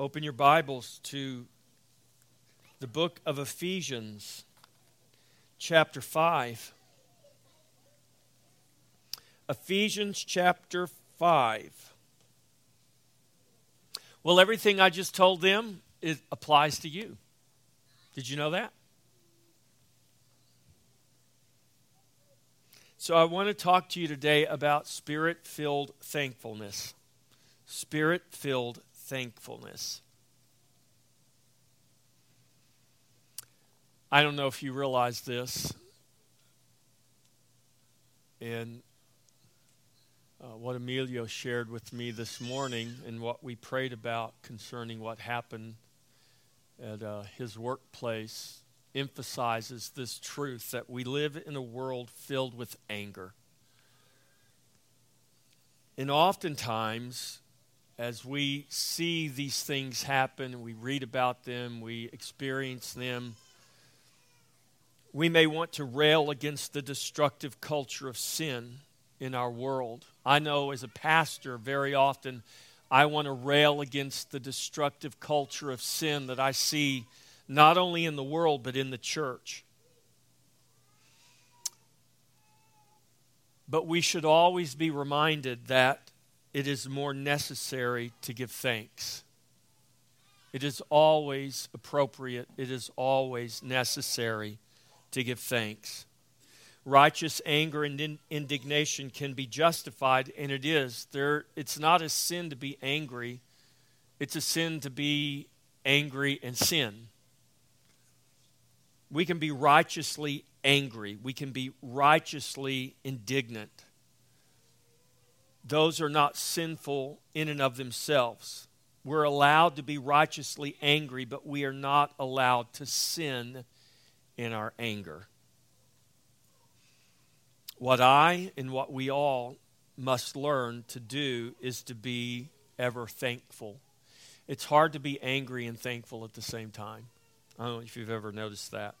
Open your Bibles to the book of Ephesians, chapter 5. Ephesians chapter 5. Well, everything I just told them it applies to you. Did you know that? So, I want to talk to you today about spirit filled thankfulness. Spirit filled thankfulness. I don't know if you realize this, and uh, what Emilio shared with me this morning and what we prayed about concerning what happened at uh, his workplace emphasizes this truth that we live in a world filled with anger. And oftentimes, as we see these things happen, we read about them, we experience them, we may want to rail against the destructive culture of sin in our world. I know as a pastor, very often I want to rail against the destructive culture of sin that I see not only in the world but in the church. But we should always be reminded that it is more necessary to give thanks. It is always appropriate, it is always necessary to give thanks. Righteous anger and in- indignation can be justified, and it is. There, it's not a sin to be angry, it's a sin to be angry and sin. We can be righteously angry, we can be righteously indignant those are not sinful in and of themselves. We're allowed to be righteously angry, but we are not allowed to sin in our anger. What I and what we all must learn to do is to be ever thankful. It's hard to be angry and thankful at the same time. I don't know if you've ever noticed that.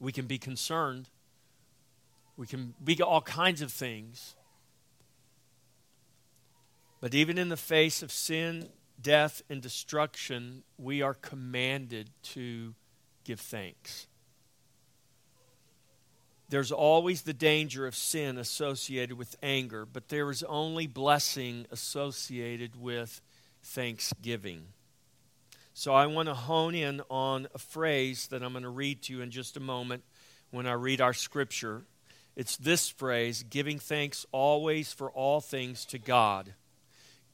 We can be concerned, we can be all kinds of things but even in the face of sin, death, and destruction, we are commanded to give thanks. There's always the danger of sin associated with anger, but there is only blessing associated with thanksgiving. So I want to hone in on a phrase that I'm going to read to you in just a moment when I read our scripture. It's this phrase giving thanks always for all things to God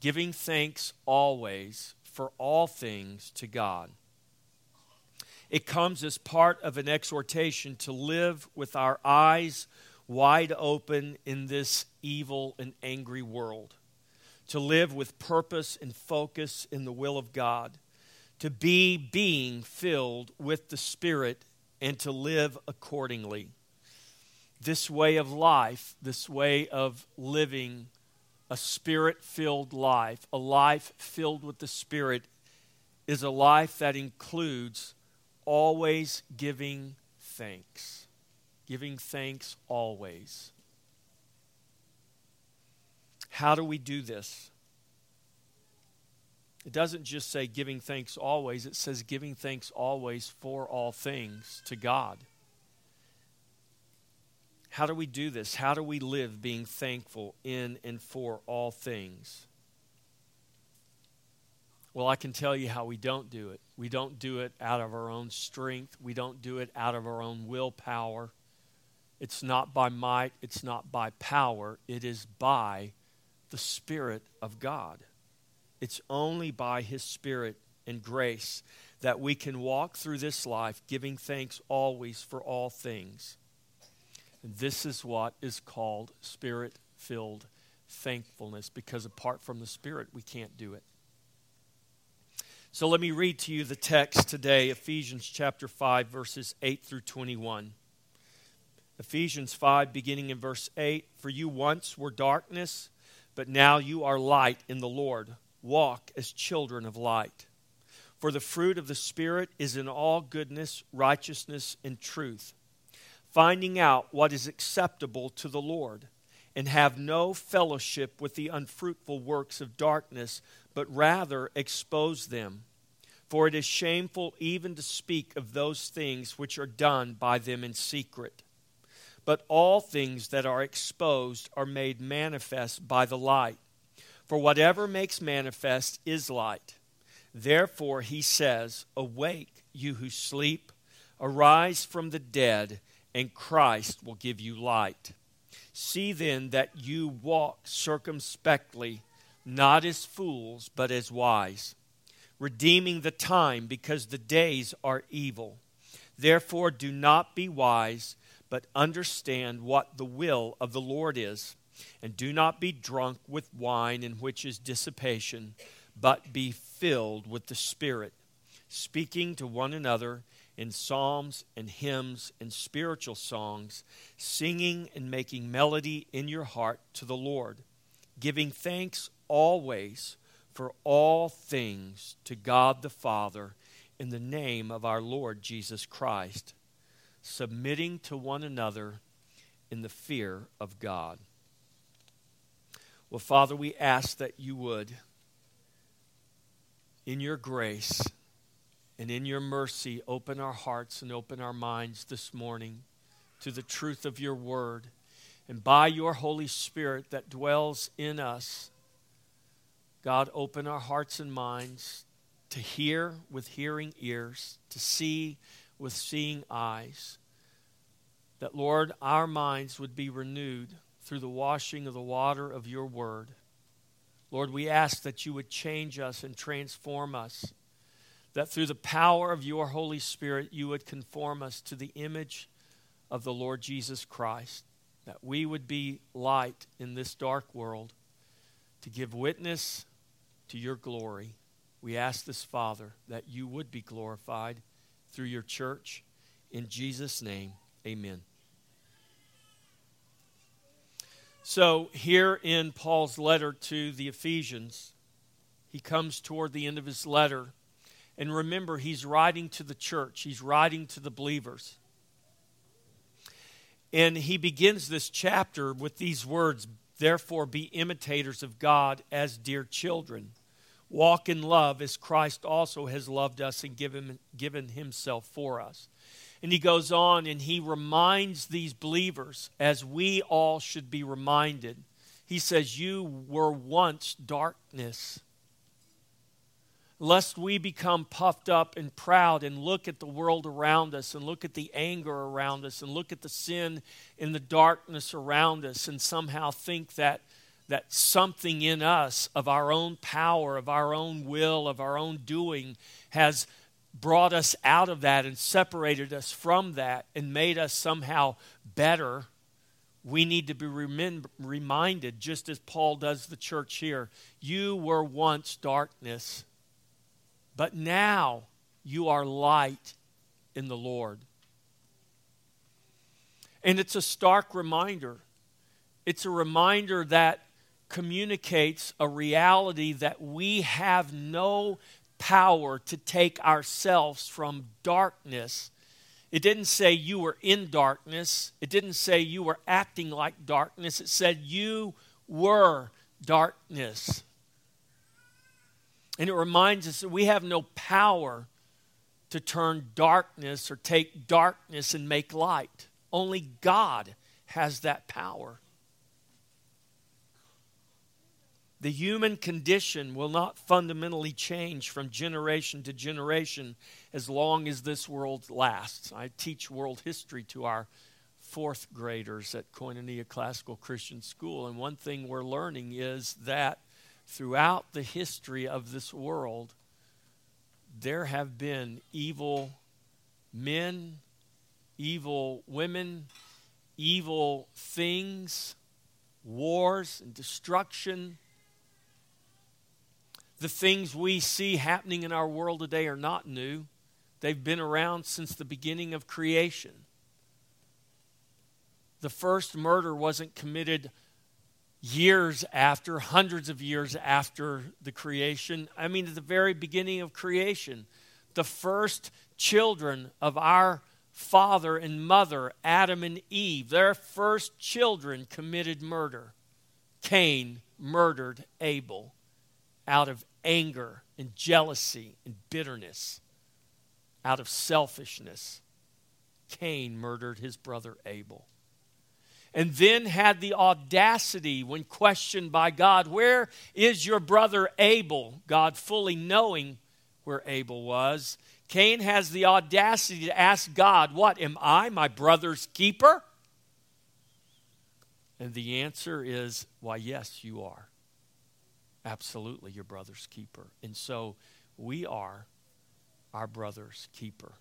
giving thanks always for all things to God. It comes as part of an exhortation to live with our eyes wide open in this evil and angry world, to live with purpose and focus in the will of God, to be being filled with the Spirit, and to live accordingly. This way of life, this way of living, a spirit filled life, a life filled with the Spirit, is a life that includes always giving thanks. Giving thanks always. How do we do this? It doesn't just say giving thanks always, it says giving thanks always for all things to God. How do we do this? How do we live being thankful in and for all things? Well, I can tell you how we don't do it. We don't do it out of our own strength, we don't do it out of our own willpower. It's not by might, it's not by power, it is by the Spirit of God. It's only by His Spirit and grace that we can walk through this life giving thanks always for all things. This is what is called spirit filled thankfulness because apart from the Spirit, we can't do it. So let me read to you the text today Ephesians chapter 5, verses 8 through 21. Ephesians 5, beginning in verse 8 For you once were darkness, but now you are light in the Lord. Walk as children of light. For the fruit of the Spirit is in all goodness, righteousness, and truth finding out what is acceptable to the Lord, and have no fellowship with the unfruitful works of darkness, but rather expose them. For it is shameful even to speak of those things which are done by them in secret. But all things that are exposed are made manifest by the light. For whatever makes manifest is light. Therefore he says, Awake, you who sleep, arise from the dead, and Christ will give you light. See then that you walk circumspectly, not as fools, but as wise, redeeming the time because the days are evil. Therefore, do not be wise, but understand what the will of the Lord is. And do not be drunk with wine in which is dissipation, but be filled with the Spirit, speaking to one another in psalms and hymns and spiritual songs, singing and making melody in your heart to the Lord, giving thanks always for all things to God the Father in the name of our Lord Jesus Christ, submitting to one another in the fear of God. Well, Father, we ask that you would, in your grace, and in your mercy, open our hearts and open our minds this morning to the truth of your word. And by your Holy Spirit that dwells in us, God, open our hearts and minds to hear with hearing ears, to see with seeing eyes. That, Lord, our minds would be renewed through the washing of the water of your word. Lord, we ask that you would change us and transform us that through the power of your Holy Spirit, you would conform us to the image of the Lord Jesus Christ, that we would be light in this dark world to give witness to your glory. We ask this, Father, that you would be glorified through your church. In Jesus' name, amen. So, here in Paul's letter to the Ephesians, he comes toward the end of his letter and remember, he's writing to the church, he's writing to the believers. And he begins this chapter with these words Therefore, be imitators of God as dear children. Walk in love as Christ also has loved us and given, given himself for us. And he goes on and he reminds these believers, as we all should be reminded. He says, You were once darkness lest we become puffed up and proud and look at the world around us and look at the anger around us and look at the sin in the darkness around us and somehow think that that something in us of our own power of our own will of our own doing has brought us out of that and separated us from that and made us somehow better. We need to be reminded just as Paul does the church here you were once darkness but now you are light in the Lord. And it's a stark reminder. It's a reminder that communicates a reality that we have no power to take ourselves from darkness. It didn't say you were in darkness. It didn't say you were acting like darkness. It said you were darkness. And it reminds us that we have no power to turn darkness or take darkness and make light. Only God has that power. The human condition will not fundamentally change from generation to generation as long as this world lasts. I teach world history to our fourth graders at Koinonia Classical Christian School, and one thing we're learning is that throughout the history of this world, there have been evil men, evil women, evil things, wars and destruction. The things we see happening in our world today are not new. They've been around since the beginning of creation. The first murder wasn't committed years after, hundreds of years after the creation. I mean, at the very beginning of creation, the first children of our father and mother, Adam and Eve, their first children committed murder. Cain murdered Abel out of anger and jealousy and bitterness, out of selfishness. Cain murdered his brother Abel. And then had the audacity, when questioned by God, Where is your brother Abel? God fully knowing where Abel was. Cain has the audacity to ask God, What, am I my brother's keeper? And the answer is, Why, yes, you are. Absolutely, your brother's keeper. And so we are our brother's keeper.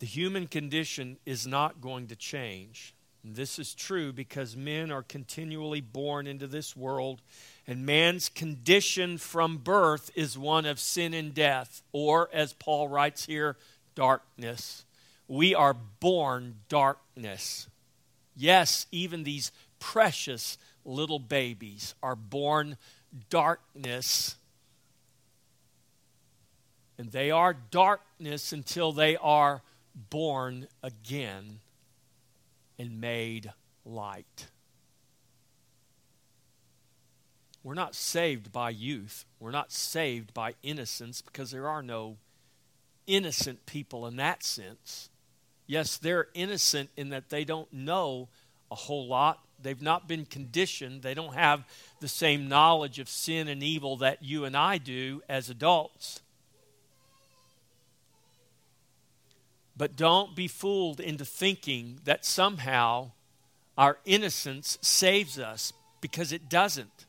The human condition is not going to change. This is true because men are continually born into this world, and man's condition from birth is one of sin and death, or as Paul writes here, darkness. We are born darkness. Yes, even these precious little babies are born darkness. And they are darkness until they are born again and made light. We're not saved by youth. We're not saved by innocence because there are no innocent people in that sense. Yes, they're innocent in that they don't know a whole lot. They've not been conditioned. They don't have the same knowledge of sin and evil that you and I do as adults. But don't be fooled into thinking that somehow our innocence saves us because it doesn't.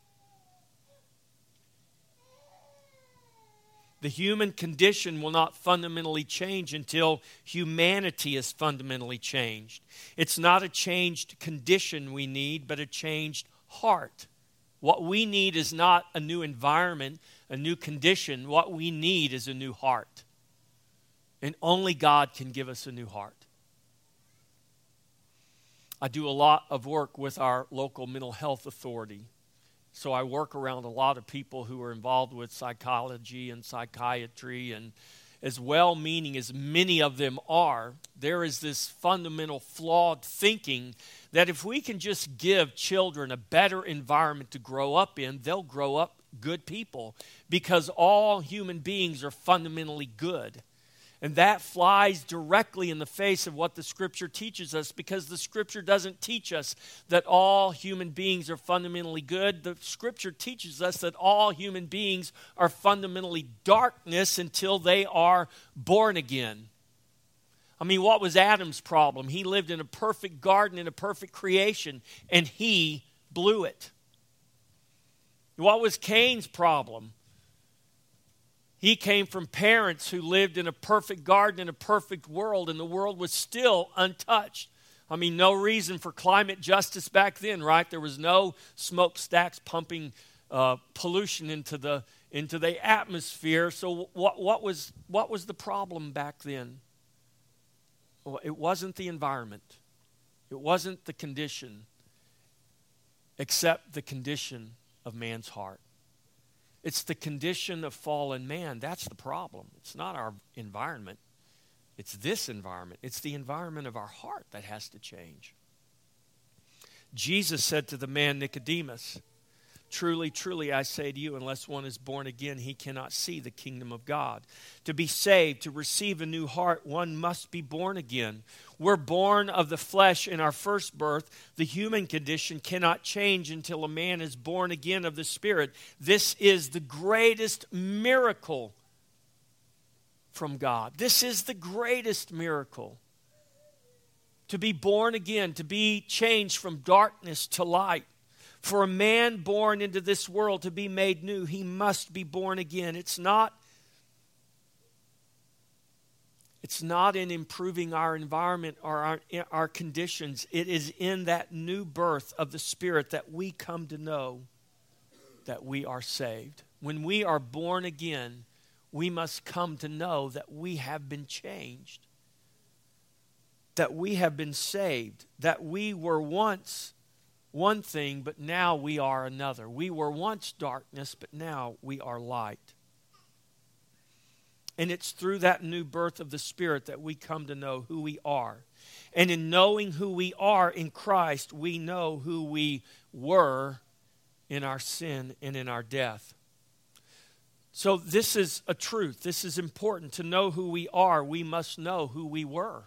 The human condition will not fundamentally change until humanity is fundamentally changed. It's not a changed condition we need, but a changed heart. What we need is not a new environment, a new condition. What we need is a new heart. And only God can give us a new heart. I do a lot of work with our local mental health authority. So I work around a lot of people who are involved with psychology and psychiatry and as well meaning as many of them are, there is this fundamental flawed thinking that if we can just give children a better environment to grow up in, they'll grow up good people because all human beings are fundamentally good. And that flies directly in the face of what the scripture teaches us because the scripture doesn't teach us that all human beings are fundamentally good. The scripture teaches us that all human beings are fundamentally darkness until they are born again. I mean, what was Adam's problem? He lived in a perfect garden, in a perfect creation, and he blew it. What was Cain's problem? He came from parents who lived in a perfect garden in a perfect world, and the world was still untouched. I mean, no reason for climate justice back then, right? There was no smokestacks pumping uh, pollution into the into the atmosphere. So, what, what was what was the problem back then? Well, it wasn't the environment, it wasn't the condition, except the condition of man's heart. It's the condition of fallen man. That's the problem. It's not our environment, it's this environment. It's the environment of our heart that has to change. Jesus said to the man Nicodemus, Truly, truly, I say to you, unless one is born again, he cannot see the kingdom of God. To be saved, to receive a new heart, one must be born again. We're born of the flesh in our first birth. The human condition cannot change until a man is born again of the Spirit. This is the greatest miracle from God. This is the greatest miracle. To be born again, to be changed from darkness to light. For a man born into this world to be made new, he must be born again. It's not it's not in improving our environment or our, our conditions. It is in that new birth of the Spirit that we come to know that we are saved. When we are born again, we must come to know that we have been changed, that we have been saved, that we were once one thing, but now we are another. We were once darkness, but now we are light. And it's through that new birth of the Spirit that we come to know who we are. And in knowing who we are in Christ, we know who we were in our sin and in our death. So, this is a truth. This is important. To know who we are, we must know who we were.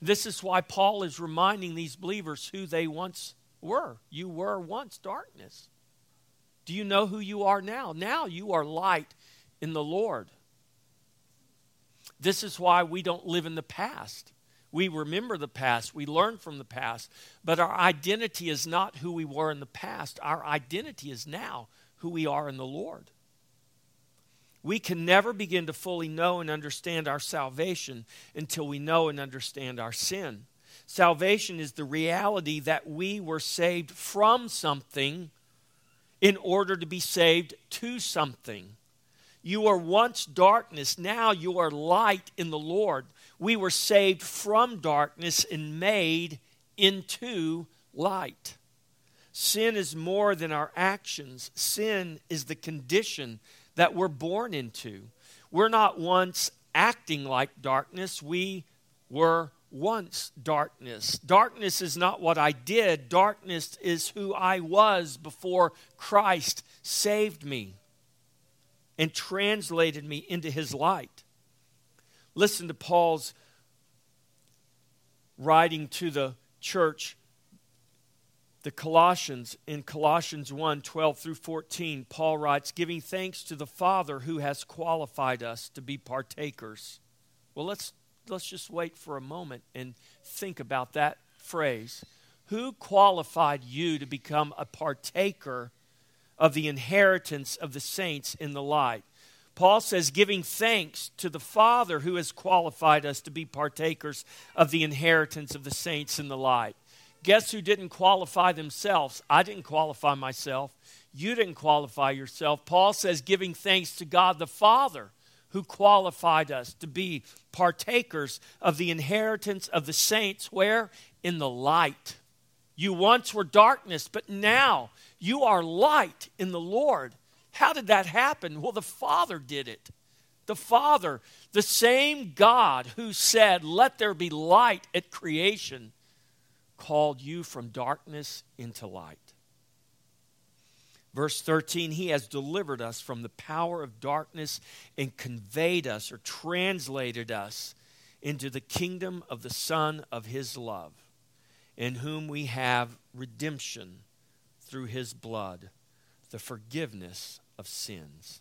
This is why Paul is reminding these believers who they once were. You were once darkness. Do you know who you are now? Now you are light in the Lord. This is why we don't live in the past. We remember the past, we learn from the past, but our identity is not who we were in the past. Our identity is now who we are in the Lord. We can never begin to fully know and understand our salvation until we know and understand our sin. Salvation is the reality that we were saved from something in order to be saved to something. You were once darkness, now you are light in the Lord. We were saved from darkness and made into light. Sin is more than our actions, sin is the condition that we're born into. We're not once acting like darkness, we were once darkness. Darkness is not what I did, darkness is who I was before Christ saved me and translated me into his light. Listen to Paul's writing to the church the Colossians, in Colossians 1 12 through 14, Paul writes, giving thanks to the Father who has qualified us to be partakers. Well, let's, let's just wait for a moment and think about that phrase. Who qualified you to become a partaker of the inheritance of the saints in the light? Paul says, giving thanks to the Father who has qualified us to be partakers of the inheritance of the saints in the light. Guess who didn't qualify themselves? I didn't qualify myself. You didn't qualify yourself. Paul says, giving thanks to God the Father who qualified us to be partakers of the inheritance of the saints. Where? In the light. You once were darkness, but now you are light in the Lord. How did that happen? Well, the Father did it. The Father, the same God who said, Let there be light at creation, called you from darkness into light. Verse 13, He has delivered us from the power of darkness and conveyed us or translated us into the kingdom of the Son of His love, in whom we have redemption through His blood, the forgiveness of sins.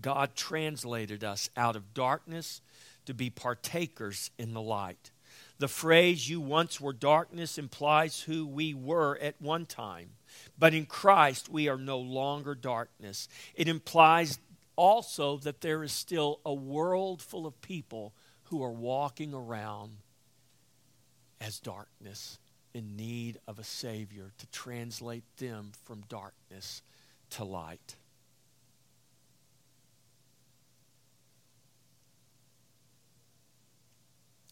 God translated us out of darkness to be partakers in the light. The phrase, you once were darkness, implies who we were at one time. But in Christ, we are no longer darkness. It implies also that there is still a world full of people who are walking around as darkness in need of a Savior to translate them from darkness to light.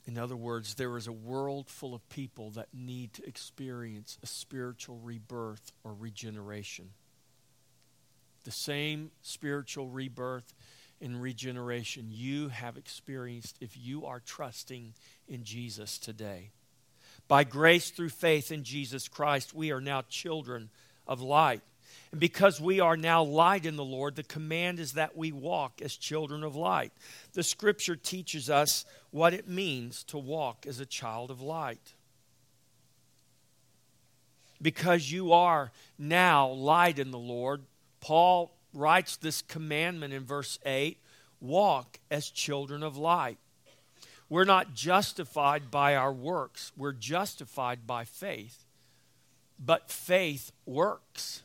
In other words, there is a world full of people that need to experience a spiritual rebirth or regeneration. The same spiritual rebirth and regeneration you have experienced if you are trusting in Jesus today. By grace through faith in Jesus Christ, we are now children of light. And because we are now light in the Lord, the command is that we walk as children of light. The scripture teaches us what it means to walk as a child of light. Because you are now light in the Lord, Paul writes this commandment in verse 8 walk as children of light. We're not justified by our works, we're justified by faith. But faith works.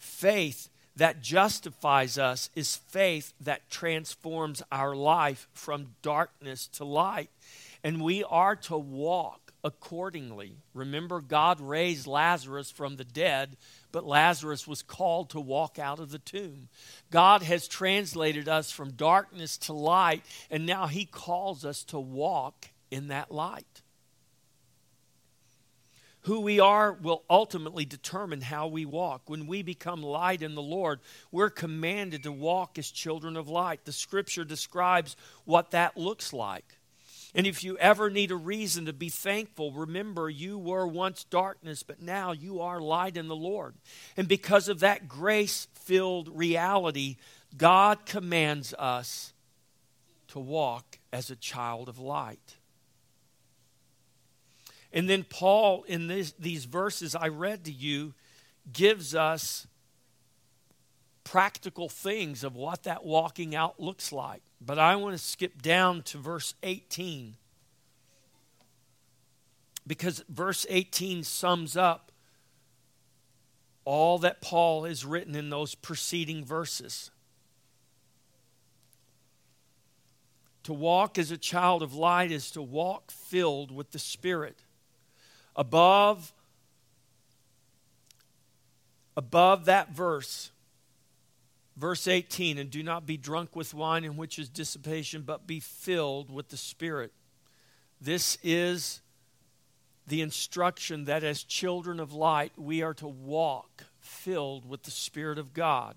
Faith that justifies us is faith that transforms our life from darkness to light. And we are to walk accordingly. Remember, God raised Lazarus from the dead, but Lazarus was called to walk out of the tomb. God has translated us from darkness to light, and now He calls us to walk in that light. Who we are will ultimately determine how we walk. When we become light in the Lord, we're commanded to walk as children of light. The scripture describes what that looks like. And if you ever need a reason to be thankful, remember you were once darkness, but now you are light in the Lord. And because of that grace filled reality, God commands us to walk as a child of light. And then Paul, in this, these verses I read to you, gives us practical things of what that walking out looks like. But I want to skip down to verse 18 because verse 18 sums up all that Paul has written in those preceding verses. To walk as a child of light is to walk filled with the Spirit above above that verse verse 18 and do not be drunk with wine in which is dissipation but be filled with the spirit. This is the instruction that as children of light we are to walk filled with the spirit of god.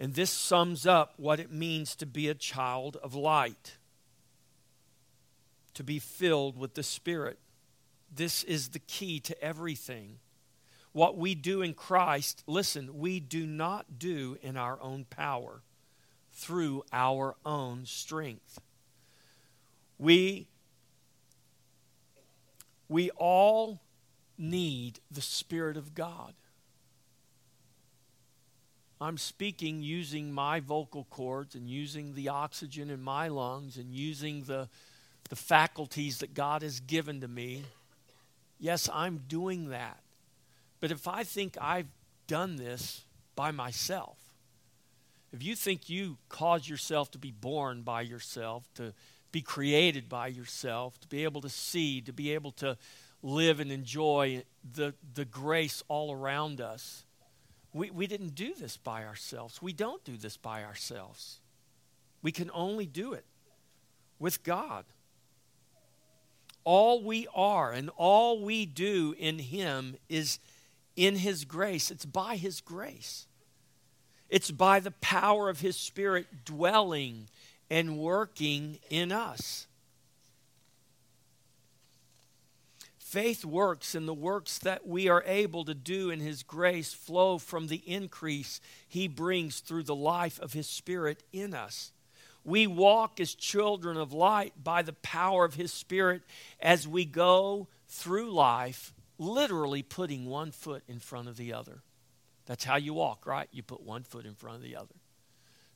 And this sums up what it means to be a child of light to be filled with the Spirit. This is the key to everything. What we do in Christ, listen, we do not do in our own power through our own strength. We we all need the Spirit of God. I'm speaking using my vocal cords and using the oxygen in my lungs and using the the faculties that God has given to me. Yes, I'm doing that. But if I think I've done this by myself, if you think you caused yourself to be born by yourself, to be created by yourself, to be able to see, to be able to live and enjoy the, the grace all around us, we, we didn't do this by ourselves. We don't do this by ourselves. We can only do it with God. All we are and all we do in Him is in His grace. It's by His grace. It's by the power of His Spirit dwelling and working in us. Faith works, and the works that we are able to do in His grace flow from the increase He brings through the life of His Spirit in us. We walk as children of light by the power of His Spirit as we go through life, literally putting one foot in front of the other. That's how you walk, right? You put one foot in front of the other.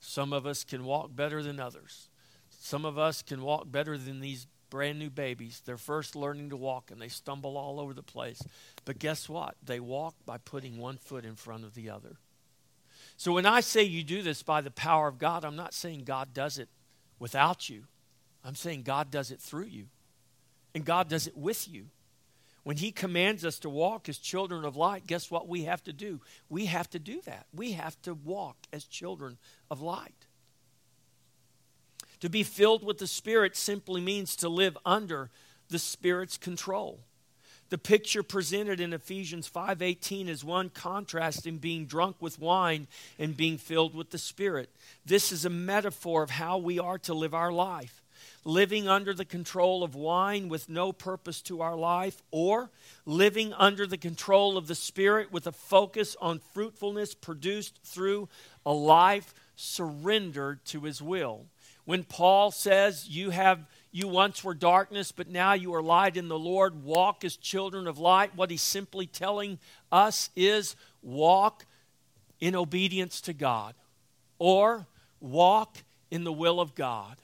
Some of us can walk better than others. Some of us can walk better than these brand new babies. They're first learning to walk and they stumble all over the place. But guess what? They walk by putting one foot in front of the other. So when I say you do this by the power of God, I'm not saying God does it without you. I'm saying God does it through you. And God does it with you. When He commands us to walk as children of light, guess what we have to do? We have to do that. We have to walk as children of light. To be filled with the Spirit simply means to live under the Spirit's control. The picture presented in Ephesians 5:18 is one contrasting being drunk with wine and being filled with the Spirit. This is a metaphor of how we are to live our life. Living under the control of wine with no purpose to our life, or living under the control of the Spirit with a focus on fruitfulness produced through a life surrendered to His will. When Paul says, You have you once were darkness, but now you are light in the Lord. Walk as children of light. What he's simply telling us is walk in obedience to God or walk in the will of God.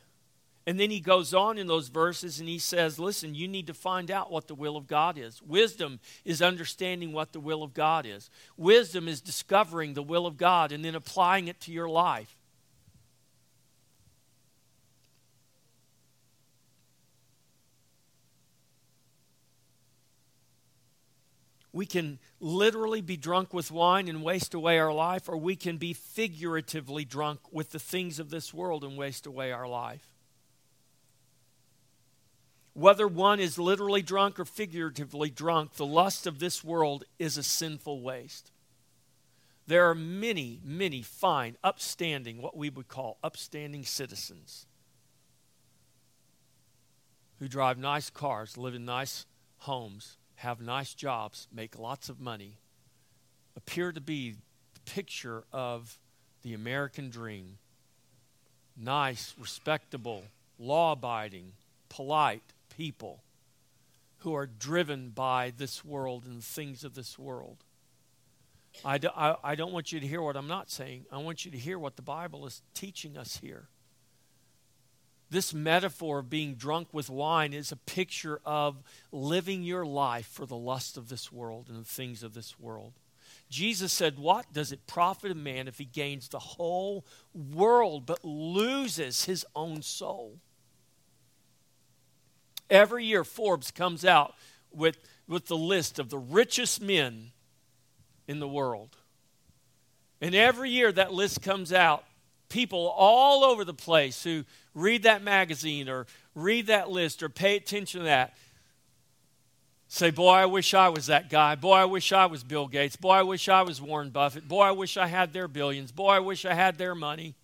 And then he goes on in those verses and he says, Listen, you need to find out what the will of God is. Wisdom is understanding what the will of God is, wisdom is discovering the will of God and then applying it to your life. We can literally be drunk with wine and waste away our life, or we can be figuratively drunk with the things of this world and waste away our life. Whether one is literally drunk or figuratively drunk, the lust of this world is a sinful waste. There are many, many fine, upstanding, what we would call upstanding citizens who drive nice cars, live in nice homes, have nice jobs, make lots of money, appear to be the picture of the American dream. Nice, respectable, law abiding, polite people who are driven by this world and the things of this world. I, do, I, I don't want you to hear what I'm not saying. I want you to hear what the Bible is teaching us here. This metaphor of being drunk with wine is a picture of living your life for the lust of this world and the things of this world. Jesus said, What does it profit a man if he gains the whole world but loses his own soul? Every year, Forbes comes out with, with the list of the richest men in the world. And every year that list comes out, people all over the place who read that magazine or read that list or pay attention to that say, Boy, I wish I was that guy. Boy, I wish I was Bill Gates. Boy, I wish I was Warren Buffett. Boy, I wish I had their billions. Boy, I wish I had their money.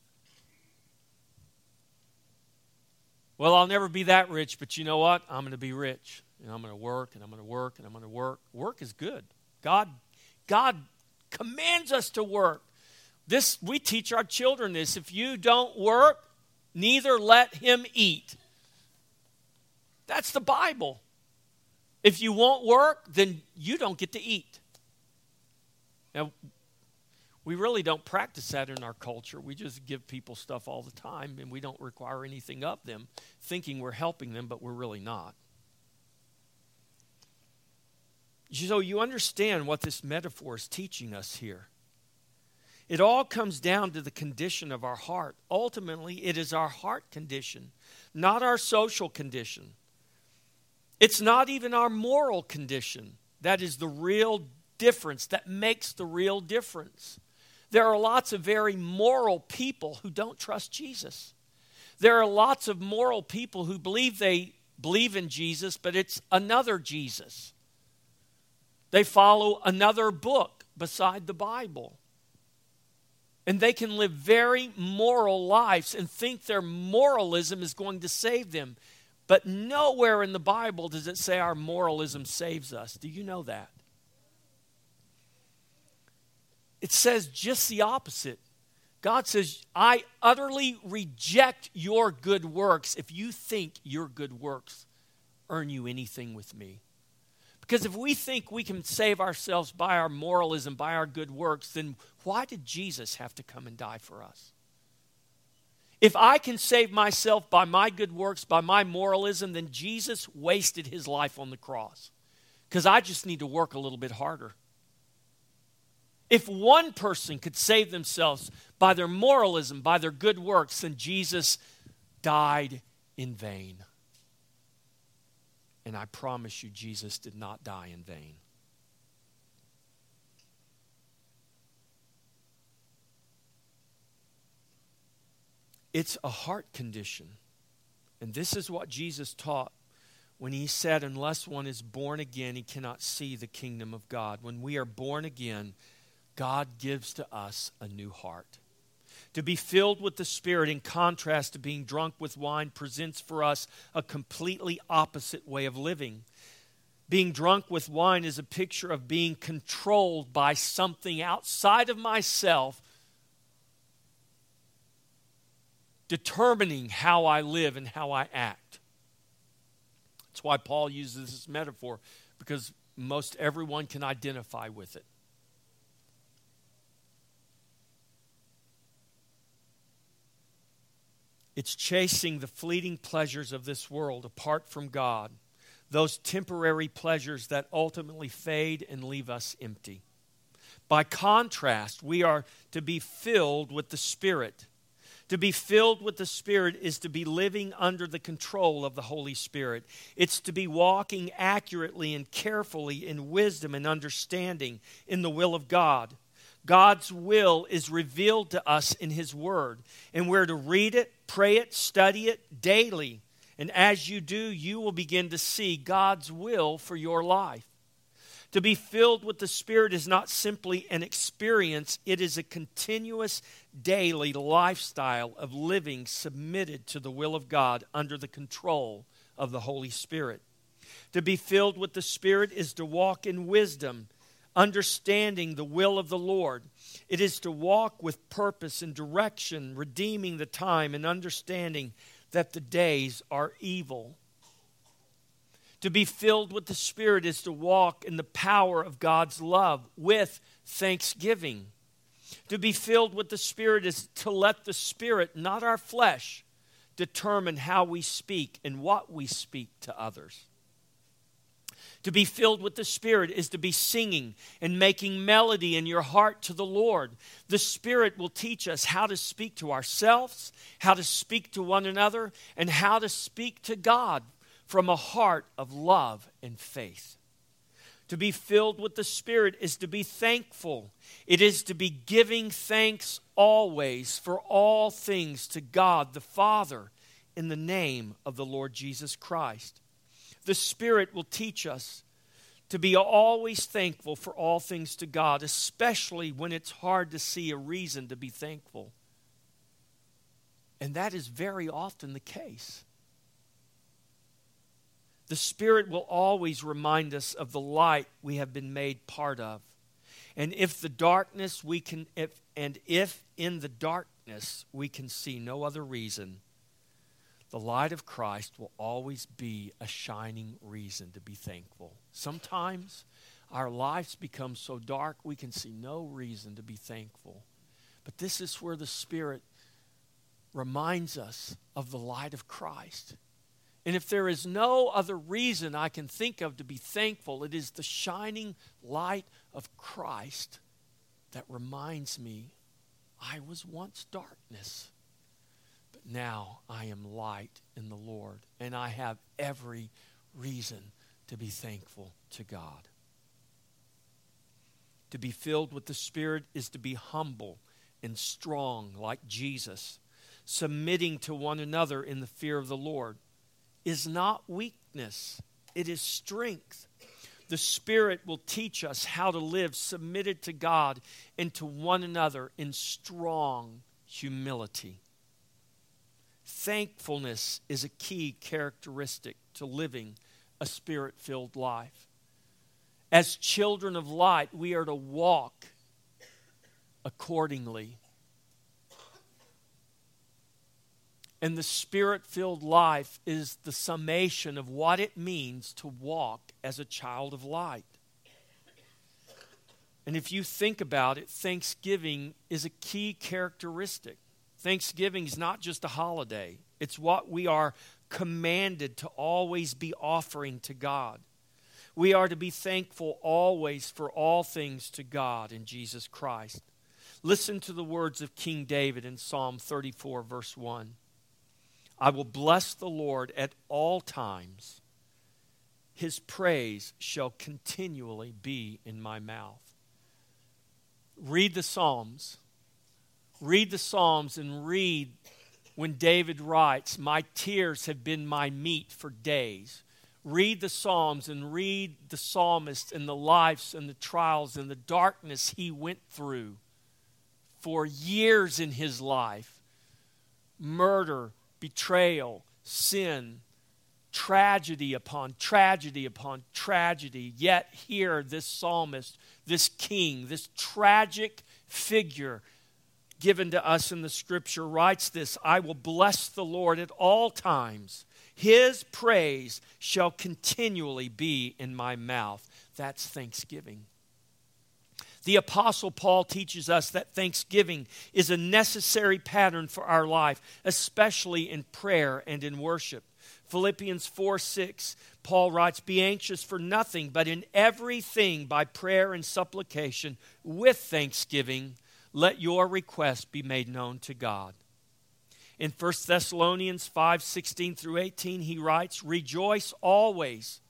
Well, I'll never be that rich, but you know what? I'm going to be rich. And I'm going to work and I'm going to work and I'm going to work. Work is good. God God commands us to work. This we teach our children this. If you don't work, neither let him eat. That's the Bible. If you won't work, then you don't get to eat. Now, we really don't practice that in our culture. We just give people stuff all the time and we don't require anything of them, thinking we're helping them, but we're really not. So you understand what this metaphor is teaching us here. It all comes down to the condition of our heart. Ultimately, it is our heart condition, not our social condition. It's not even our moral condition. That is the real difference, that makes the real difference. There are lots of very moral people who don't trust Jesus. There are lots of moral people who believe they believe in Jesus, but it's another Jesus. They follow another book beside the Bible. And they can live very moral lives and think their moralism is going to save them. But nowhere in the Bible does it say our moralism saves us. Do you know that? It says just the opposite. God says, I utterly reject your good works if you think your good works earn you anything with me. Because if we think we can save ourselves by our moralism, by our good works, then why did Jesus have to come and die for us? If I can save myself by my good works, by my moralism, then Jesus wasted his life on the cross. Because I just need to work a little bit harder. If one person could save themselves by their moralism, by their good works, then Jesus died in vain. And I promise you, Jesus did not die in vain. It's a heart condition. And this is what Jesus taught when he said, Unless one is born again, he cannot see the kingdom of God. When we are born again, God gives to us a new heart. To be filled with the Spirit, in contrast to being drunk with wine, presents for us a completely opposite way of living. Being drunk with wine is a picture of being controlled by something outside of myself, determining how I live and how I act. That's why Paul uses this metaphor, because most everyone can identify with it. It's chasing the fleeting pleasures of this world apart from God, those temporary pleasures that ultimately fade and leave us empty. By contrast, we are to be filled with the Spirit. To be filled with the Spirit is to be living under the control of the Holy Spirit. It's to be walking accurately and carefully in wisdom and understanding in the will of God. God's will is revealed to us in His Word, and we're to read it, pray it, study it daily, And as you do, you will begin to see God's will for your life. To be filled with the Spirit is not simply an experience, it is a continuous daily lifestyle of living submitted to the will of God under the control of the Holy Spirit. To be filled with the Spirit is to walk in wisdom, understanding the will of the Lord. It is to walk with purpose and direction, redeeming the time and understanding that the days are evil. To be filled with the Spirit is to walk in the power of God's love with thanksgiving. To be filled with the Spirit is to let the Spirit, not our flesh, determine how we speak and what we speak to others. To be filled with the Spirit is to be singing and making melody in your heart to the Lord. The Spirit will teach us how to speak to ourselves, how to speak to one another, and how to speak to God from a heart of love and faith. To be filled with the Spirit is to be thankful. It is to be giving thanks always for all things to God the Father in the name of the Lord Jesus Christ. The Spirit will teach us to be always thankful for all things to God, especially when it's hard to see a reason to be thankful. And that is very often the case. The Spirit will always remind us of the light we have been made part of. And if the darkness we can if and if in the darkness we can see no other reason, the light of Christ will always be a shining reason to be thankful. Sometimes our lives become so dark we can see no reason to be thankful. But this is where the Spirit reminds us of the light of Christ. And if there is no other reason I can think of to be thankful, it is the shining light of Christ that reminds me I was once darkness, now I am light in the Lord, and I have every reason to be thankful to God. To be filled with the Spirit is to be humble and strong like Jesus, submitting to one another in the fear of the Lord is not weakness, it is strength. The Spirit will teach us how to live submitted to God and to one another in strong humility. Thankfulness is a key characteristic to living a spirit filled life. As children of light, we are to walk accordingly And the spirit filled life is the summation of what it means to walk as a child of light. And if you think about it, Thanksgiving is a key characteristic. Thanksgiving is not just a holiday, it's what we are commanded to always be offering to God. We are to be thankful always for all things to God in Jesus Christ. Listen to the words of King David in Psalm 34, verse 1. I will bless the Lord at all times. His praise shall continually be in my mouth. Read the Psalms. Read the Psalms and read when David writes, My tears have been my meat for days. Read the Psalms and read the psalmist and the lives and the trials and the darkness he went through for years in his life murder, betrayal, sin, tragedy upon tragedy upon tragedy. Yet, here, this psalmist, this king, this tragic figure given to us in the scripture writes this I will bless the Lord at all times. His praise shall continually be in my mouth. That's thanksgiving. The Apostle Paul teaches us that thanksgiving is a necessary pattern for our life, especially in prayer and in worship. Philippians 4 6, Paul writes, Be anxious for nothing, but in everything by prayer and supplication with thanksgiving, let your request be made known to God. In 1 Thessalonians 5 16 through 18, he writes, Rejoice always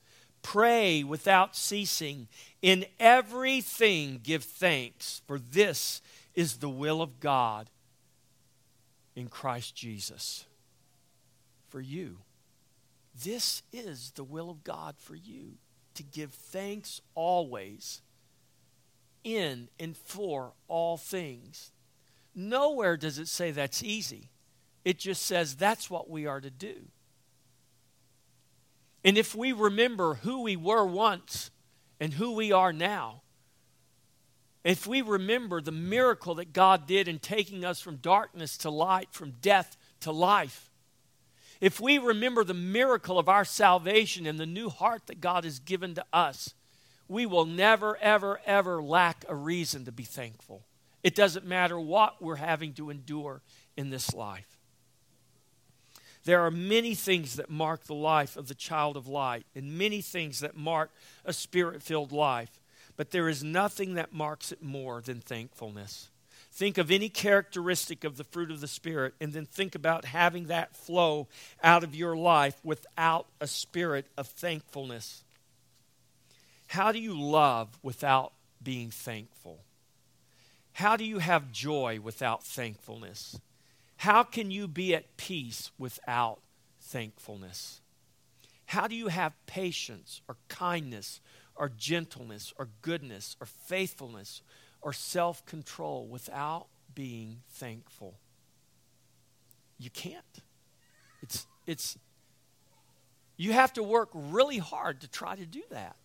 Pray without ceasing. In everything give thanks, for this is the will of God in Christ Jesus for you. This is the will of God for you to give thanks always in and for all things. Nowhere does it say that's easy. It just says that's what we are to do. And if we remember who we were once and who we are now, if we remember the miracle that God did in taking us from darkness to light, from death to life, if we remember the miracle of our salvation and the new heart that God has given to us, we will never, ever, ever lack a reason to be thankful. It doesn't matter what we're having to endure in this life. There are many things that mark the life of the child of light, and many things that mark a spirit filled life, but there is nothing that marks it more than thankfulness. Think of any characteristic of the fruit of the Spirit, and then think about having that flow out of your life without a spirit of thankfulness. How do you love without being thankful? How do you have joy without thankfulness? How can you be at peace without thankfulness? How do you have patience or kindness or gentleness or goodness or faithfulness or self control without being thankful? You can't. It's, it's, you have to work really hard to try to do that.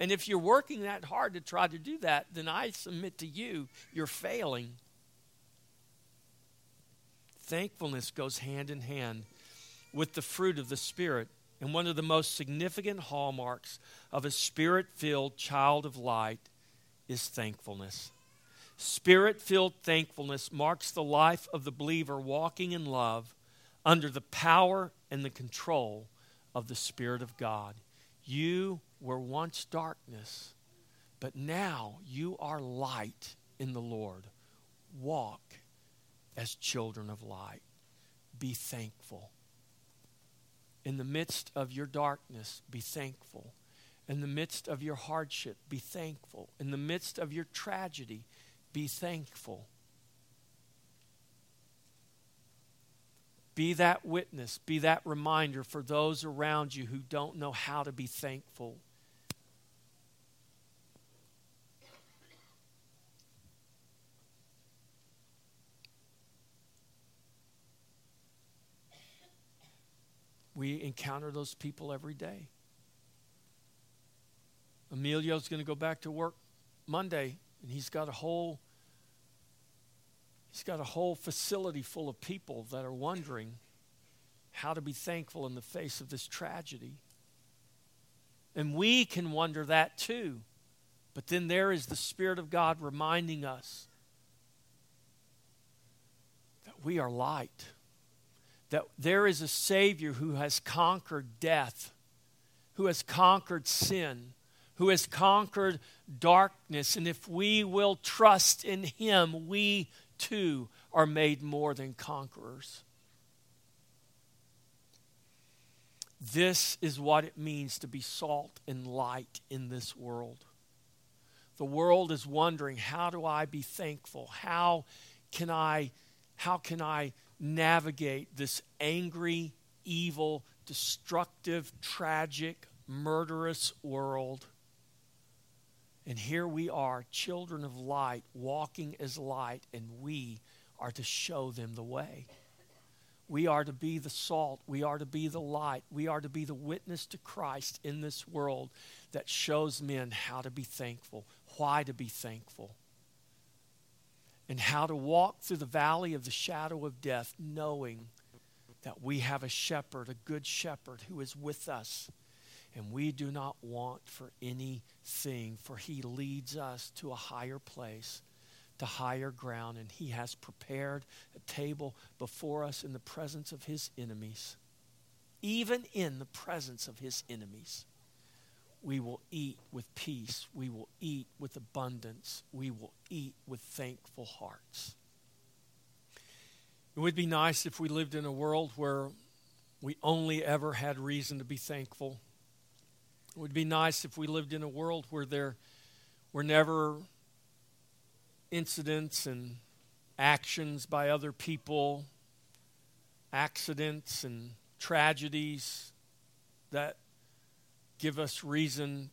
And if you're working that hard to try to do that, then I submit to you, you're failing. Thankfulness goes hand in hand with the fruit of the Spirit. And one of the most significant hallmarks of a spirit filled child of light is thankfulness. Spirit filled thankfulness marks the life of the believer walking in love under the power and the control of the Spirit of God. You were once darkness, but now you are light in the Lord. Walk as children of light. Be thankful. In the midst of your darkness, be thankful. In the midst of your hardship, be thankful. In the midst of your tragedy, be thankful. Be that witness, be that reminder for those around you who don't know how to be thankful. We encounter those people every day. Emilio's going to go back to work Monday, and he's got a whole he's got a whole facility full of people that are wondering how to be thankful in the face of this tragedy. And we can wonder that too. But then there is the Spirit of God reminding us that we are light that there is a Savior who has conquered death, who has conquered sin, who has conquered darkness. And if we will trust in Him, we too are made more than conquerors. This is what it means to be salt and light in this world. The world is wondering, how do I be thankful? How can I how can I navigate this angry, evil, destructive, tragic, murderous world. And here we are, children of light, walking as light, and we are to show them the way. We are to be the salt. We are to be the light. We are to be the witness to Christ in this world that shows men how to be thankful, why to be thankful and how to walk through the valley of the shadow of death, knowing that we have a shepherd, a good shepherd, who is with us. And we do not want for anything, for he leads us to a higher place, to higher ground, and he has prepared a table before us in the presence of his enemies, even in the presence of his enemies we will eat with peace. We will eat with abundance. We will eat with thankful hearts. It would be nice if we lived in a world where we only ever had reason to be thankful. It would be nice if we lived in a world where there were never incidents and actions by other people, accidents and tragedies that give us reason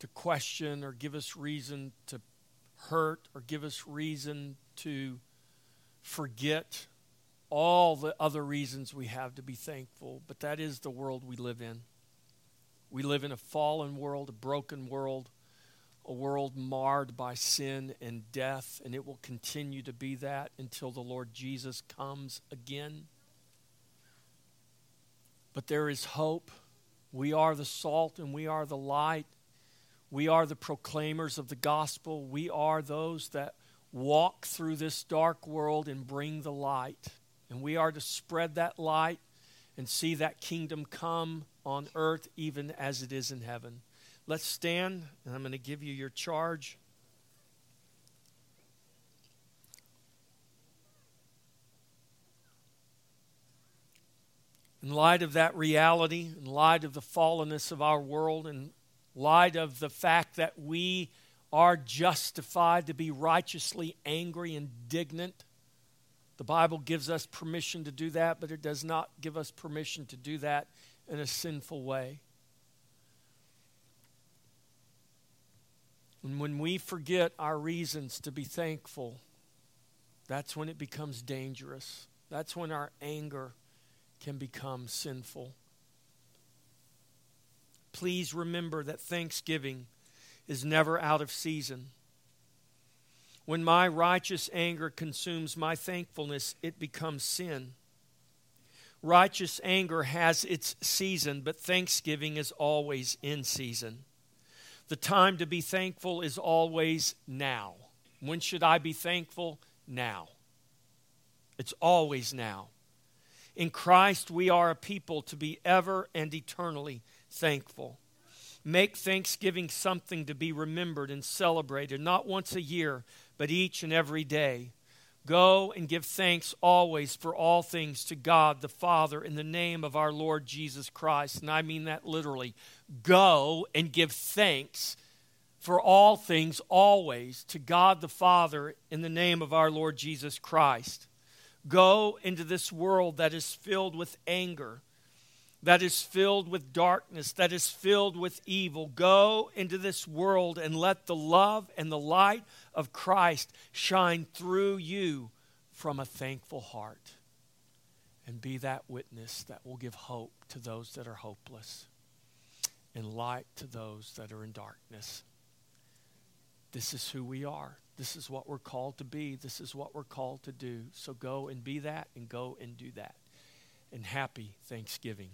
to question or give us reason to hurt or give us reason to forget all the other reasons we have to be thankful. But that is the world we live in. We live in a fallen world, a broken world, a world marred by sin and death, and it will continue to be that until the Lord Jesus comes again. But there is hope. We are the salt and we are the light. We are the proclaimers of the gospel. We are those that walk through this dark world and bring the light. And we are to spread that light and see that kingdom come on earth even as it is in heaven. Let's stand, and I'm going to give you your charge. In light of that reality, in light of the fallenness of our world, in light of the fact that we are justified to be righteously angry, and indignant, the Bible gives us permission to do that, but it does not give us permission to do that in a sinful way. And when we forget our reasons to be thankful, that's when it becomes dangerous. That's when our anger can become sinful. Please remember that Thanksgiving is never out of season. When my righteous anger consumes my thankfulness, it becomes sin. Righteous anger has its season, but thanksgiving is always in season. The time to be thankful is always now. When should I be thankful? Now. It's always now. In Christ, we are a people to be ever and eternally thankful. Make Thanksgiving something to be remembered and celebrated, not once a year, but each and every day. Go and give thanks always for all things to God the Father in the name of our Lord Jesus Christ. And I mean that literally. Go and give thanks for all things always to God the Father in the name of our Lord Jesus Christ. Go into this world that is filled with anger that is filled with darkness, that is filled with evil. Go into this world and let the love and the light of Christ shine through you from a thankful heart. And be that witness that will give hope to those that are hopeless and light to those that are in darkness. This is who we are. This is what we're called to be. This is what we're called to do. So go and be that and go and do that. And happy Thanksgiving.